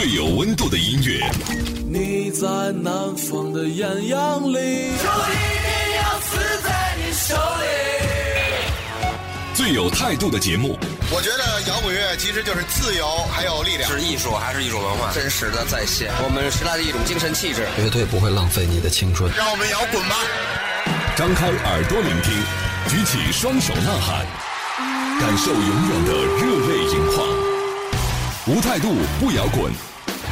最有温度的音乐，你在南方的艳阳里，就一定要死在你手里。最有态度的节目，我觉得摇滚乐其实就是自由，还有力量。是艺术还是一种文化？真实的再现，我们时代的一种精神气质，绝对不会浪费你的青春。让我们摇滚吧！张开耳朵聆听，举起双手呐喊，感受永远的热泪盈眶。无态度不摇滚，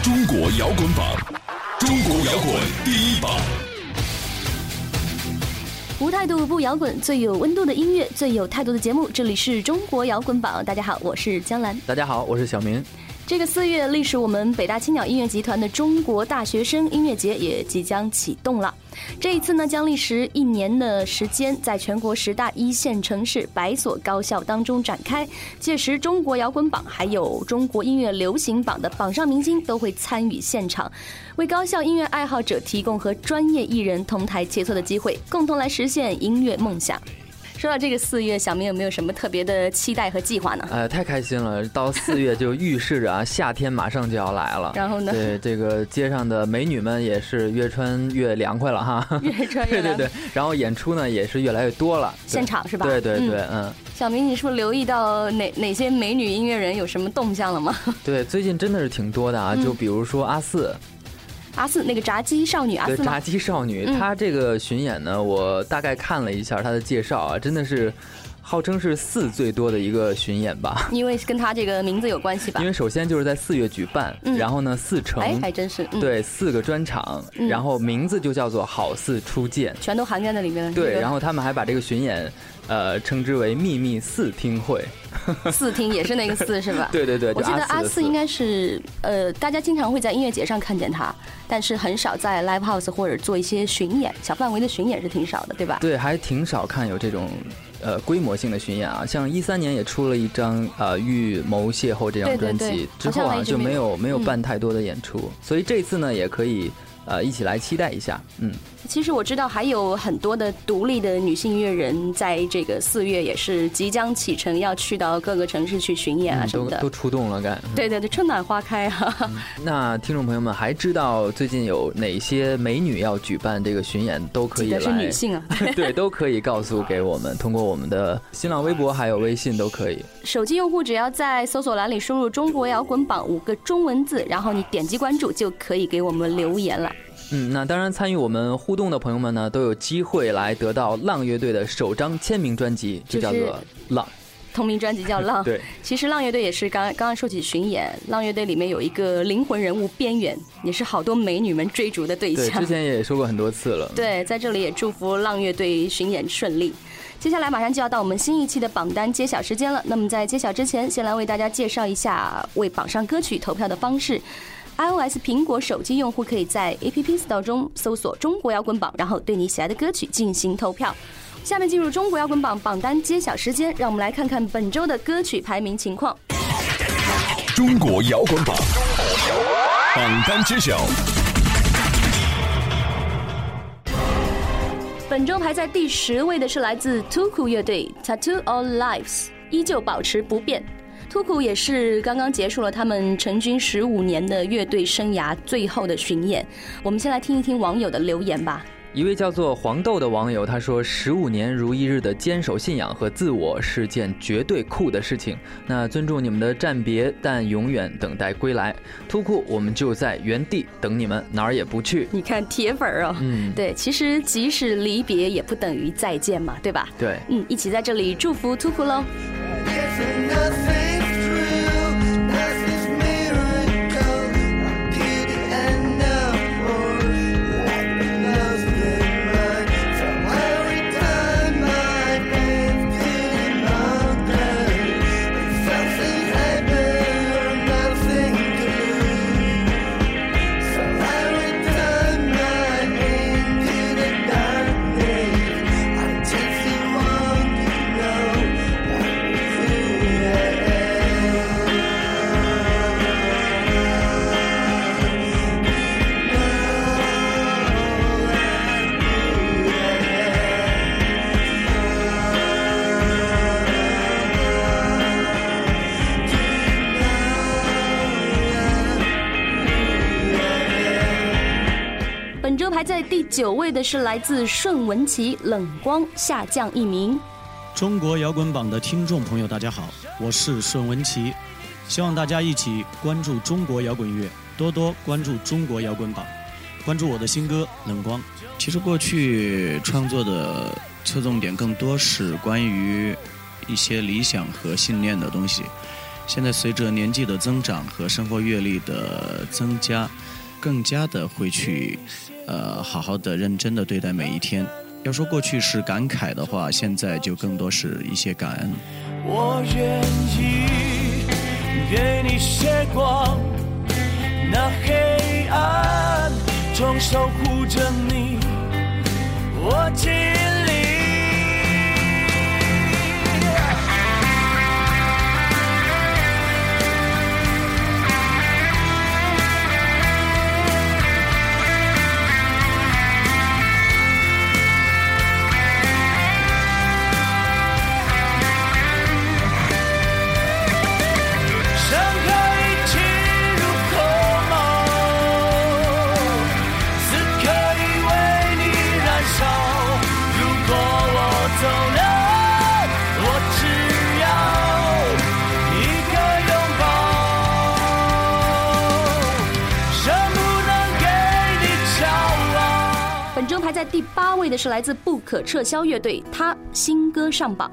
中国摇滚榜，中国摇滚第一榜。无态度不摇滚，最有温度的音乐，最有态度的节目。这里是中国摇滚榜，大家好，我是江兰。大家好，我是小明。这个四月，历时我们北大青鸟音乐集团的中国大学生音乐节也即将启动了。这一次呢，将历时一年的时间，在全国十大一线城市百所高校当中展开。届时，中国摇滚榜还有中国音乐流行榜的榜上明星都会参与现场，为高校音乐爱好者提供和专业艺人同台切磋的机会，共同来实现音乐梦想。说到这个四月，小明有没有什么特别的期待和计划呢？呃，太开心了！到四月就预示着啊，夏天马上就要来了。然后呢？对，这个街上的美女们也是越穿越凉快了哈。越穿越 对对对，然后演出呢也是越来越多了。现场是吧？对对对，嗯。小明，你是不是留意到哪哪些美女音乐人有什么动向了吗？对，最近真的是挺多的啊，就比如说阿四。阿四那个炸鸡少女阿四炸鸡少女，她这个巡演呢，我大概看了一下她的介绍啊，真的是号称是四最多的一个巡演吧。因为跟她这个名字有关系吧？因为首先就是在四月举办，然后呢四城，哎，还真是对四个专场，然后名字就叫做好似初见，全都涵盖在那里面了。对，然后他们还把这个巡演。呃，称之为秘密四听会，四听也是那个四是吧？对对对，我记得阿四应该是呃，大家经常会在音乐节上看见他，但是很少在 live house 或者做一些巡演，小范围的巡演是挺少的，对吧？对，还挺少看有这种呃规模性的巡演啊，像一三年也出了一张呃《预谋邂逅》这张专辑，之后啊就没有没有办太多的演出，所以这次呢也可以。呃，一起来期待一下，嗯。其实我知道还有很多的独立的女性音乐人，在这个四月也是即将启程，要去到各个城市去巡演啊什么的，都出动了，干。对对对，春暖花开啊。那听众朋友们还知道最近有哪些美女要举办这个巡演，都可以来。是女性啊。对，都可以告诉给我们，通过我们的新浪微博还有微信都可以。手机用户只要在搜索栏里输入“中国摇滚榜”五个中文字，然后你点击关注，就可以给我们留言了。嗯，那当然，参与我们互动的朋友们呢，都有机会来得到浪乐队的首张签名专辑，就叫做《浪》，同名专辑叫《浪》。对，其实浪乐队也是刚刚刚说起巡演，浪乐队里面有一个灵魂人物边缘，也是好多美女们追逐的对象。对，之前也说过很多次了。对，在这里也祝福浪乐队巡演顺利。接下来马上就要到我们新一期的榜单揭晓时间了。那么在揭晓之前，先来为大家介绍一下为榜上歌曲投票的方式。iOS 苹果手机用户可以在 App Store 中搜索“中国摇滚榜”，然后对你喜爱的歌曲进行投票。下面进入中国摇滚榜榜单揭晓时间，让我们来看看本周的歌曲排名情况。中国摇滚榜榜单揭晓，本周排在第十位的是来自 Tuku 乐队《Tattoo All Lives》，依旧保持不变。突库也是刚刚结束了他们成军十五年的乐队生涯最后的巡演。我们先来听一听网友的留言吧。一位叫做黄豆的网友他说：“十五年如一日的坚守信仰和自我是件绝对酷的事情。那尊重你们的暂别，但永远等待归来。突库，我们就在原地等你们，哪儿也不去。你看铁粉儿哦，嗯，对，其实即使离别也不等于再见嘛，对吧？对，嗯，一起在这里祝福突库喽。”位的是来自顺文琪，《冷光》下降一名。中国摇滚榜的听众朋友，大家好，我是顺文琪，希望大家一起关注中国摇滚乐，多多关注中国摇滚榜，关注我的新歌《冷光》。其实过去创作的侧重点更多是关于一些理想和信念的东西，现在随着年纪的增长和生活阅历的增加。更加的会去，呃，好好的、认真的对待每一天。要说过去是感慨的话，现在就更多是一些感恩。我愿意给你些光，那黑暗中守护着你，我尽排。在第八位的是来自不可撤销乐队，他新歌上榜。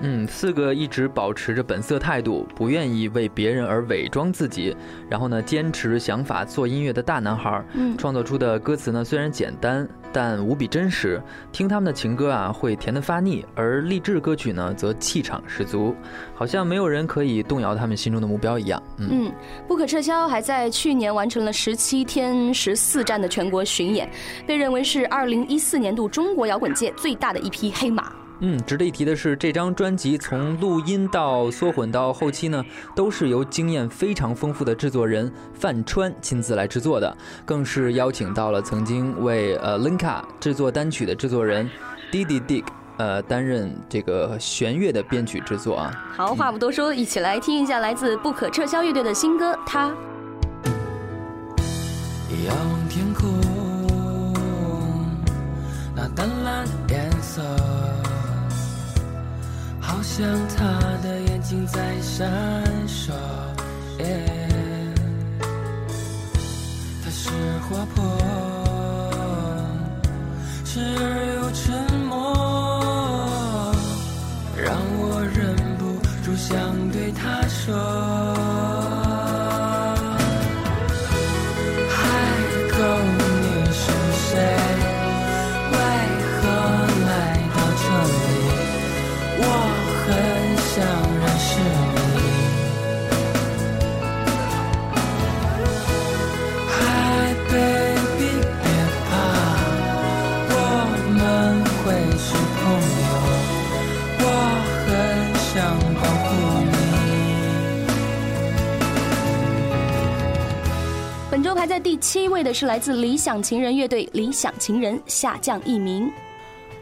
嗯，四个一直保持着本色态度，不愿意为别人而伪装自己，然后呢，坚持想法做音乐的大男孩，嗯，创作出的歌词呢虽然简单，但无比真实。听他们的情歌啊，会甜得发腻；而励志歌曲呢，则气场十足，好像没有人可以动摇他们心中的目标一样。嗯，不可撤销还在去年完成了十七天十四站的全国巡演，被认为是二零一四年度中国摇滚界最大的一匹黑马。嗯，值得一提的是，这张专辑从录音到缩混到后期呢，都是由经验非常丰富的制作人范川亲自来制作的，更是邀请到了曾经为呃 Linka 制作单曲的制作人 Didi Dig 呃担任这个弦乐的编曲制作啊。好，话不多说，一起来听一下来自不可撤销乐队的新歌《他》。仰望天空，那淡蓝像他的眼睛在闪烁，他是活泼，时而又沉默，让我忍不住想对他说。本周排在第七位的是来自理想情人乐队，《理想情人》下降一名。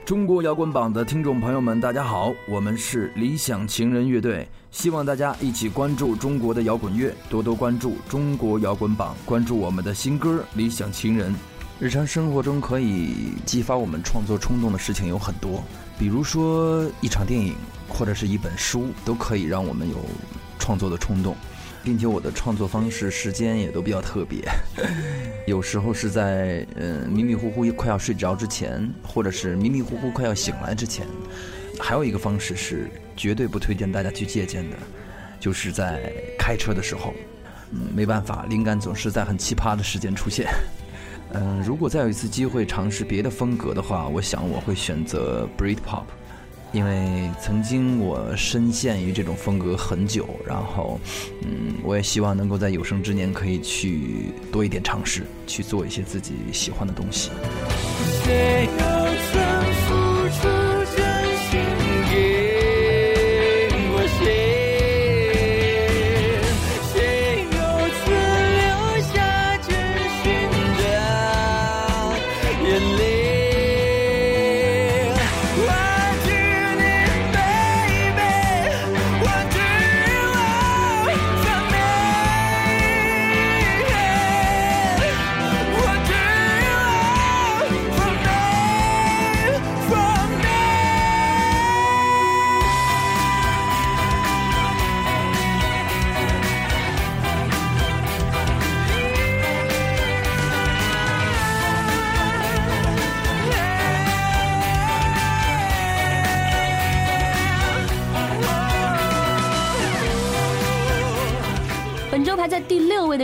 中国摇滚榜的听众朋友们，大家好，我们是理想情人乐队，希望大家一起关注中国的摇滚乐，多多关注中国摇滚榜，关注我们的新歌《理想情人》。日常生活中可以激发我们创作冲动的事情有很多，比如说一场电影或者是一本书，都可以让我们有创作的冲动。并且我的创作方式时间也都比较特别，有时候是在嗯迷迷糊糊快要睡着之前，或者是迷迷糊糊快要醒来之前。还有一个方式是绝对不推荐大家去借鉴的，就是在开车的时候。嗯，没办法，灵感总是在很奇葩的时间出现。嗯，如果再有一次机会尝试别的风格的话，我想我会选择 Britpop。因为曾经我深陷于这种风格很久，然后，嗯，我也希望能够在有生之年可以去多一点尝试，去做一些自己喜欢的东西。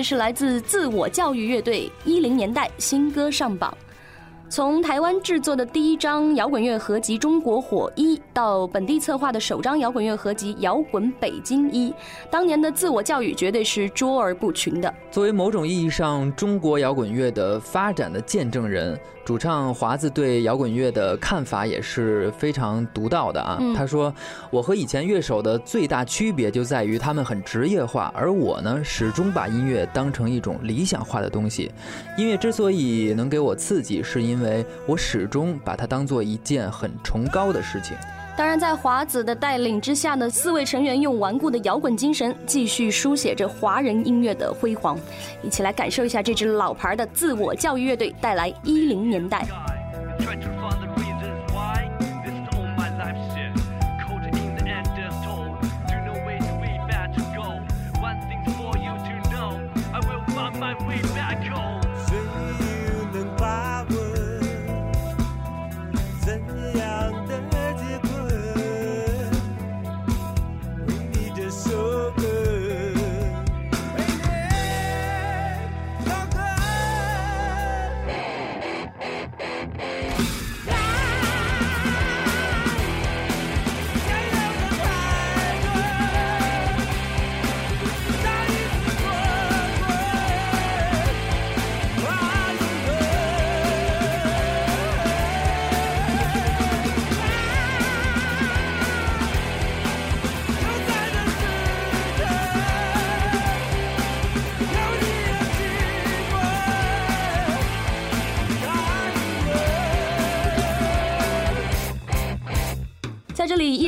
的是来自自我教育乐队一零年代新歌上榜。从台湾制作的第一张摇滚乐合集《中国火一》到本地策划的首张摇滚乐合集《摇滚北京一》，当年的自我教育绝对是卓而不群的。作为某种意义上中国摇滚乐的发展的见证人，主唱华子对摇滚乐的看法也是非常独到的啊。嗯他说：“我和以前乐手的最大区别就在于他们很职业化，而我呢，始终把音乐当成一种理想化的东西。音乐之所以能给我刺激，是因因为我始终把它当做一件很崇高的事情。”当然，在华子的带领之下呢，四位成员用顽固的摇滚精神，继续书写着华人音乐的辉煌。一起来感受一下这支老牌的自我教育乐队带来一零年代。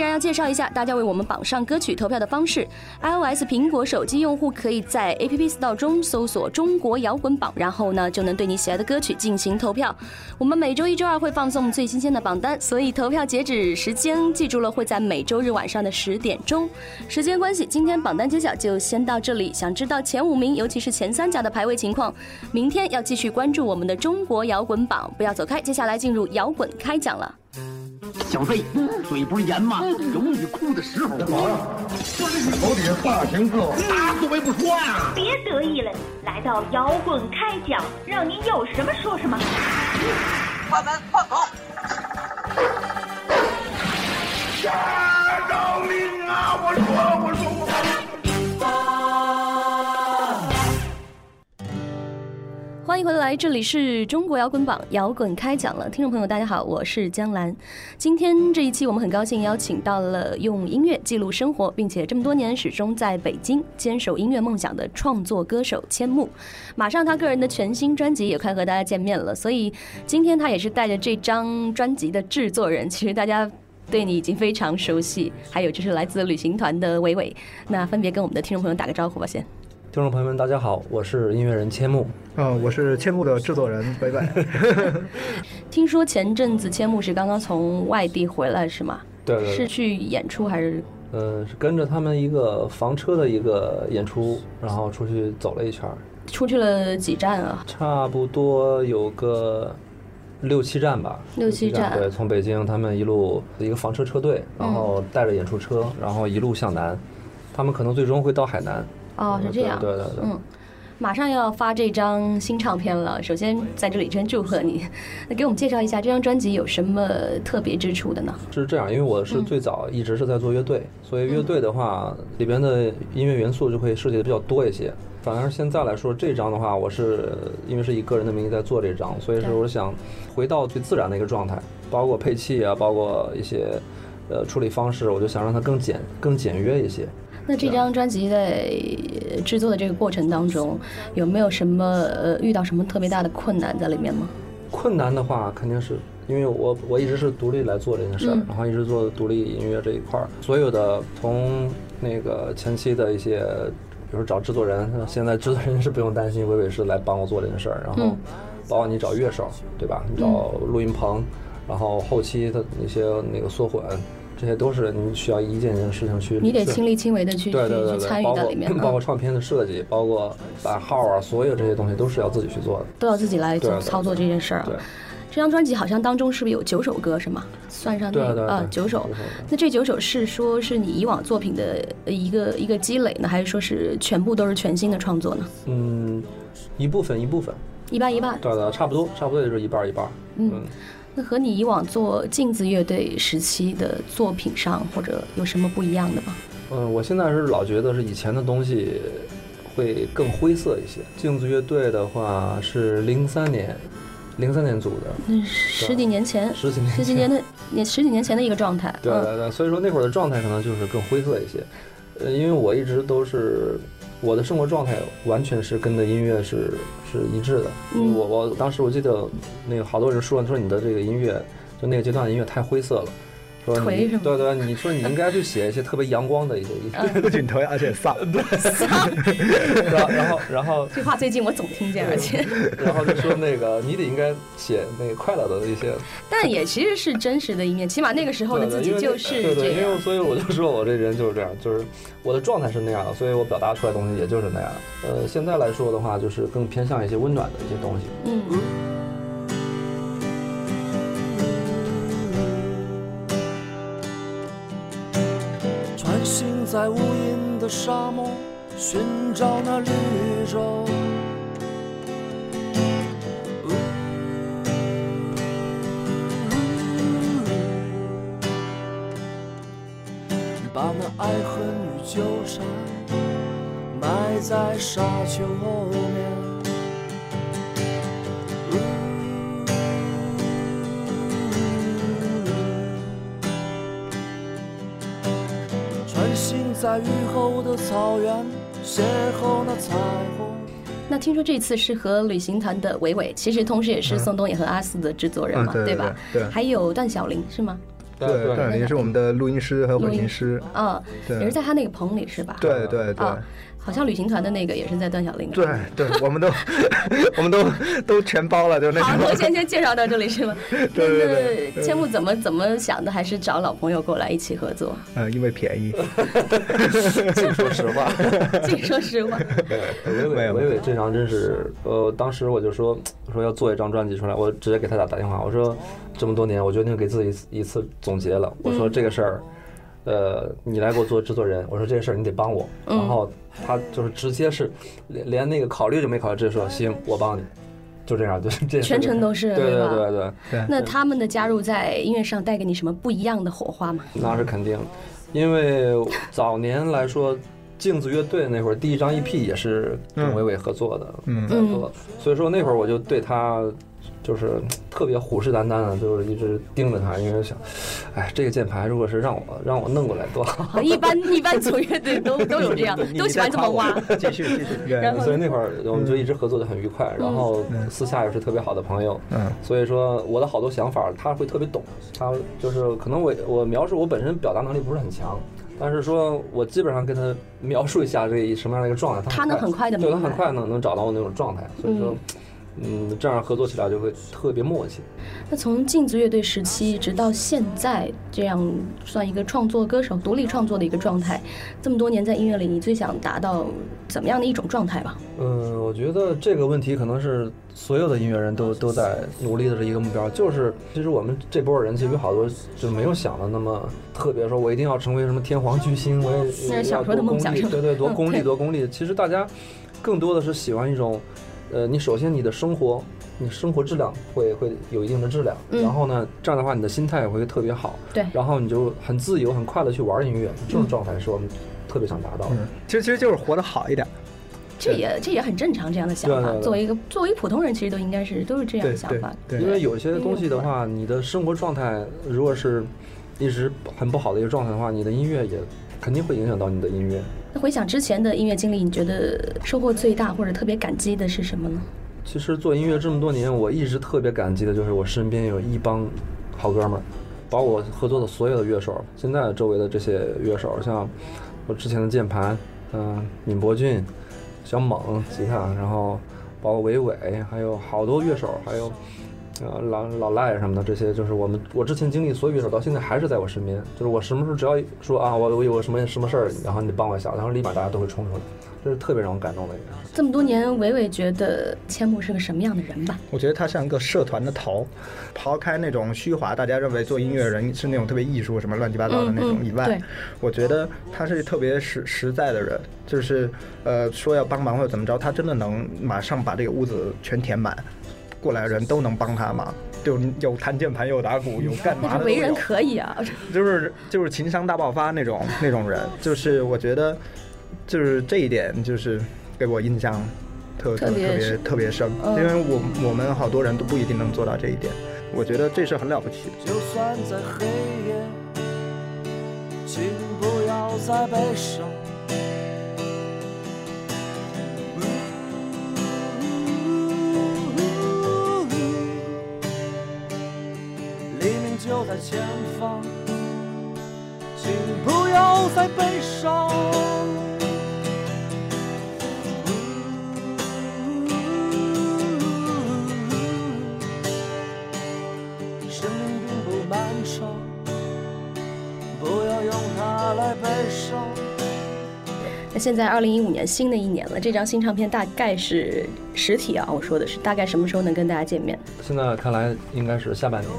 然要介绍一下大家为我们榜上歌曲投票的方式。iOS 苹果手机用户可以在 App Store 中搜索“中国摇滚榜”，然后呢就能对你喜爱的歌曲进行投票。我们每周一、周二会放送最新鲜的榜单，所以投票截止时间记住了，会在每周日晚上的十点钟。时间关系，今天榜单揭晓就先到这里。想知道前五名，尤其是前三甲的排位情况，明天要继续关注我们的中国摇滚榜，不要走开。接下来进入摇滚开讲了。小费，嘴不是严吗？有你哭的时候。干嘛呀？手底下大型伺候，大所谓不说呀。别得意了，来到摇滚开讲，让您有什么说什么。快门放好。呀！饶命啊！我说，我说，迎回来，这里是中国摇滚榜，摇滚开讲了。听众朋友，大家好，我是江兰。今天这一期，我们很高兴邀请到了用音乐记录生活，并且这么多年始终在北京坚守音乐梦想的创作歌手千木。马上他个人的全新专辑也快和大家见面了，所以今天他也是带着这张专辑的制作人。其实大家。对你已经非常熟悉，还有就是来自旅行团的伟伟，那分别跟我们的听众朋友打个招呼吧，先。听众朋友们，大家好，我是音乐人千木。啊、我是千木的制作人北北。听说前阵子千木是刚刚从外地回来是吗？对对对是去演出还是？呃，是跟着他们一个房车的一个演出，然后出去走了一圈儿，出去了几站啊？差不多有个六七站吧。六七站对，从北京他们一路一个房车车队，然后带着演出车，然后一路向南，他们可能最终会到海南。哦，是这样。对对对。嗯，马上要发这张新唱片了，首先在这里先祝贺你。那给我们介绍一下这张专辑有什么特别之处的呢？是这样，因为我是最早一直是在做乐队，所以乐队的话里边的音乐元素就会设计的比较多一些。反而现在来说，这张的话，我是因为是以个人的名义在做这张，所以说我想回到最自然的一个状态，包括配器啊，包括一些呃处理方式，我就想让它更简更简约一些。那这张专辑在制作的这个过程当中，有没有什么呃遇到什么特别大的困难在里面吗？困难的话，肯定是因为我我一直是独立来做这件事儿，嗯然后一直做独立音乐这一块儿，所有的从那个前期的一些，比如说找制作人，现在制作人是不用担心，伟伟是来帮我做这件事儿，然后嗯包括你找乐手，对吧？你找录音棚，然后后期的那些那个缩混。这些都是你需要一件件事情去，你得亲力亲为的去对对对对，去参与到里面，包括包括嗯唱片的设计，包括版号啊，所有这些东西都是要自己去做的。都要自己来操作这件事儿。这张专辑好像当中是不是有九首歌是吗？算上那个啊九首。那这九首是说是你以往作品的一个一个积累呢，还是说是全部都是全新的创作呢？嗯，一部分一部分，一半一半。对对，差不多差不多也就是一半一半。嗯，那和你以往做镜子乐队时期的作品上，或者有什么不一样的吗？嗯，我现在是老觉得是以前的东西会更灰色一些。镜子乐队的话是零三年。零三年组的，嗯，十几年前，十几年，十几年的，也十几年前的一个状态。对对对，所以说那会儿的状态可能就是更灰色一些。呃，因为我一直都是我的生活状态完全是跟的音乐是是一致的。嗯，我我当时我记得那个好多人说说你的这个音乐，就那个阶段的音乐太灰色了。说对对，你说你应该去写一些特别阳光的一些一些，不仅颓而且丧。对，然后然后然后这话最近我总听见，而且然后就说那个你得应该写那个快乐的一些，但也其实是真实的一面，起码那个时候的自己就是对对，因为所以我就说我这人就是这样，就是我的状态是那样的，所以我表达出来东西也就是那样。呃，现在来说的话，就是更偏向一些温暖的一些东西。嗯。在无垠的沙漠寻找那绿洲，把那爱恨与纠缠埋在沙丘后面。在雨后的草原邂逅那彩虹。那听说这次是和旅行团的伟伟，其实同时也是宋冬野和阿四的制作人嘛，对吧？对。还有段小林是吗？对段小林是我们的录音师和混音师。嗯，也是在他那个棚里是吧？对对对。好像旅行团的那个也是在段小林对对，我们都 我们都都全包了，就那。好，我先先介绍到这里是吗？对对对。千木怎么怎么想的？还是找老朋友过来一起合作？呃，因为便宜。净说实话。净说实话。伟伟伟伟这张真是，呃，当时我就说说要做一张专辑出来，我直接给他打打电话，我说这么多年，我决定给自己一次总结了，我说这个事儿。呃，你来给我做制作人，我说这个事儿你得帮我，然后他就是直接是连连那个考虑就没考虑，直接说行，我帮你，就这样，就是 这全程都是对对对对对。那他们的加入在音乐上带给你什么不一样的火花吗？那是肯定，因为早年来说，镜子乐队那会儿第一张 EP 也是跟伟伟合作的，嗯，所以说那会儿我就对他。就是特别虎视眈眈的，就是一直盯着他，因为想，哎，这个键盘如果是让我让我弄过来多好。一般一般组乐队都都有这样，都喜欢这么挖。继续继续。然后，所以那会儿我们就一直合作的很愉快，然后私下也是特别好的朋友。嗯。所以说我的好多想法他会特别懂，他就是可能我我描述我本身表达能力不是很强，但是说我基本上跟他描述一下这什么样的一个状态，他能很快的，对他很快能能找到我那种状态，所以说。嗯，这样合作起来就会特别默契。那从镜子乐队时期直到现在，这样算一个创作歌手、独立创作的一个状态，这么多年在音乐里，你最想达到怎么样的一种状态吧？嗯，我觉得这个问题可能是所有的音乐人都都在努力的这一个目标，就是其实我们这波人其实有好多就没有想的那么特别，说我一定要成为什么天皇巨星，我也要多功利，对对，多功利多功利。其实大家更多的是喜欢一种。呃，你首先你的生活，你生活质量会会有一定的质量，然后呢，这样的话你的心态也会特别好，对，然后你就很自由、很快乐去玩音乐，这种状态是我们特别想达到的。其实其实就是活得好一点，这也这也很正常，这样的想法。作为一个作为普通人，其实都应该是都是这样的想法。对，因为有些东西的话，你的生活状态如果是一直很不好的一个状态的话，你的音乐也肯定会影响到你的音乐。那回想之前的音乐经历，你觉得收获最大或者特别感激的是什么呢？其实做音乐这么多年，我一直特别感激的就是我身边有一帮好哥们儿，把我合作的所有的乐手，现在周围的这些乐手，像我之前的键盘，嗯，闵伯俊、小猛吉他，然后包括伟伟，还有好多乐手，还有呃老老赖什么的，这些就是我们我之前经历所有乐手到现在还是在我身边，就是我什么时候只要说啊我我有个什么什么事儿，然后你帮我一下，然后立马大家都会冲出来，这是特别让我感动的一个。这么多年，伟伟觉得千木是个什么样的人吧？我觉得他像一个社团的头，抛开那种虚华，大家认为做音乐人是那种特别艺术什么乱七八糟的那种以外，嗯嗯、我觉得他是特别实实在的人，就是呃说要帮忙或者怎么着，他真的能马上把这个屋子全填满，过来的人都能帮他忙。就有弹键盘，有打鼓，有干嘛的。为人可以啊，就是就是情商大爆发那种 那种人，就是我觉得就是这一点就是给我印象特特别特别深，嗯、因为我我们好多人都不一定能做到这一点，我觉得这是很了不起的。就算在黑夜，请不要再悲伤。在前方，请不要再悲伤。生命并不漫长，不要用它来悲伤。那现在二零一五年新的一年了，这张新唱片大概是实体啊，我说的是大概什么时候能跟大家见面？现在看来应该是下半年。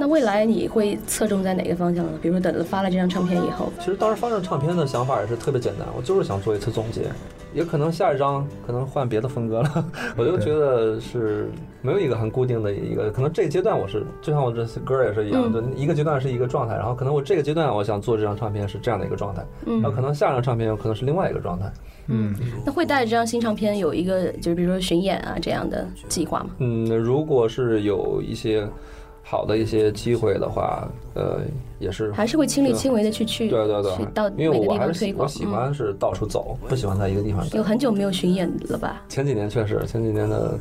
那未来你会侧重在哪个方向呢？比如说等发了这张唱片以后，其实当时发这张唱片的想法也是特别简单，我就是想做一次总结，也可能下一张可能换别的风格了。我就觉得是没有一个很固定的一个，可能这个阶段我是就像我这歌也是一样，就一个阶段是一个状态，然后可能我这个阶段我想做这张唱片是这样的一个状态，然后可能下一张唱片有可能是另外一个状态。嗯，那会带着这张新唱片有一个就是比如说巡演啊这样的计划吗？嗯，如果是有一些。好的一些机会的话，呃，也是还是会亲力亲为的去去，对对对，到因为我还是我喜欢是到处走，不喜欢在一个地方。有很久没有巡演了吧？前几年确实，前几年的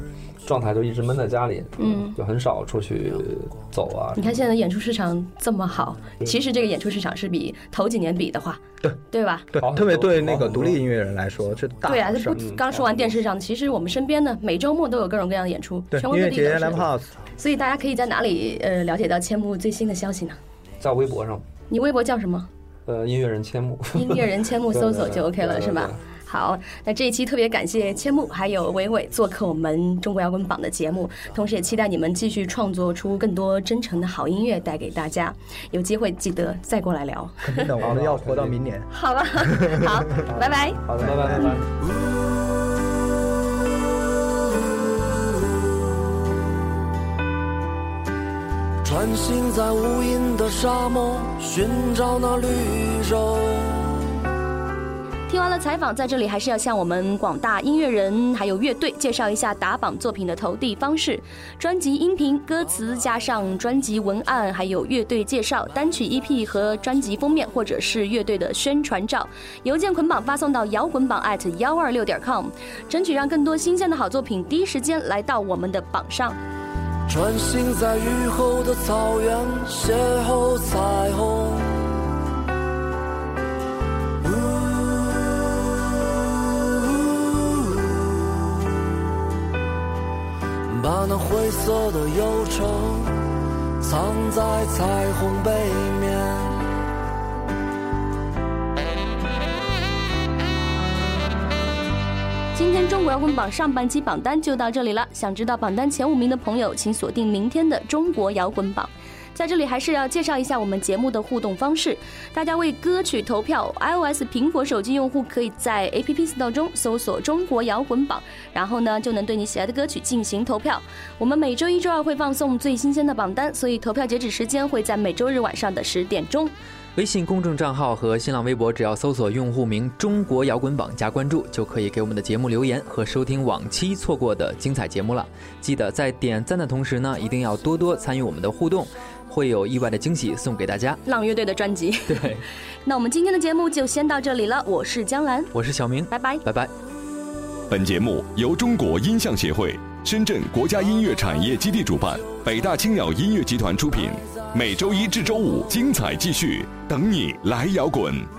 状态就一直闷在家里，嗯，就很少出去走啊。你看现在的演出市场这么好，其实这个演出市场是比头几年比的话，对对吧？对，特别对那个独立音乐人来说这大对啊，这不刚说完电视上，其实我们身边呢，每周末都有各种各样的演出，全国各地都是。House。所以大家可以在哪里呃了解到千木最新的消息呢？在微博上。你微博叫什么？呃，音乐人千木。音乐人千木 搜索就 OK 了，是吧？好，那这一期特别感谢千木还有伟伟做客我们中国摇滚榜的节目，同时也期待你们继续创作出更多真诚的好音乐带给大家。有机会记得再过来聊。肯定的，我们要活到明年。好吧，好，拜拜。好的，拜拜，拜拜。穿行在无垠的沙漠，寻找那绿洲。听完了采访，在这里还是要向我们广大音乐人还有乐队介绍一下打榜作品的投递方式：专辑音频、歌词加上专辑文案，还有乐队介绍、单曲 EP 和专辑封面，或者是乐队的宣传照，邮件捆绑发送到摇滚榜 at 幺二六点 com，争取让更多新鲜的好作品第一时间来到我们的榜上。穿行在雨后的草原，邂逅彩虹。把那灰色的忧愁藏在彩虹背面。今天中国摇滚榜上半期榜单就到这里了。想知道榜单前五名的朋友，请锁定明天的中国摇滚榜。在这里还是要介绍一下我们节目的互动方式，大家为歌曲投票。iOS 苹果手机用户可以在 App Store 中搜索“中国摇滚榜”，然后呢就能对你喜爱的歌曲进行投票。我们每周一、周二会放送最新鲜的榜单，所以投票截止时间会在每周日晚上的十点钟。微信公众账号和新浪微博，只要搜索用户名“中国摇滚榜”加关注，就可以给我们的节目留言和收听往期错过的精彩节目了。记得在点赞的同时呢，一定要多多参与我们的互动，会有意外的惊喜送给大家。浪乐队的专辑。对，那我们今天的节目就先到这里了。我是江兰，我是小明，拜拜，拜拜。本节目由中国音像协会、深圳国家音乐产业基地主办，北大青鸟音乐集团出品。每周一至周五，精彩继续，等你来摇滚。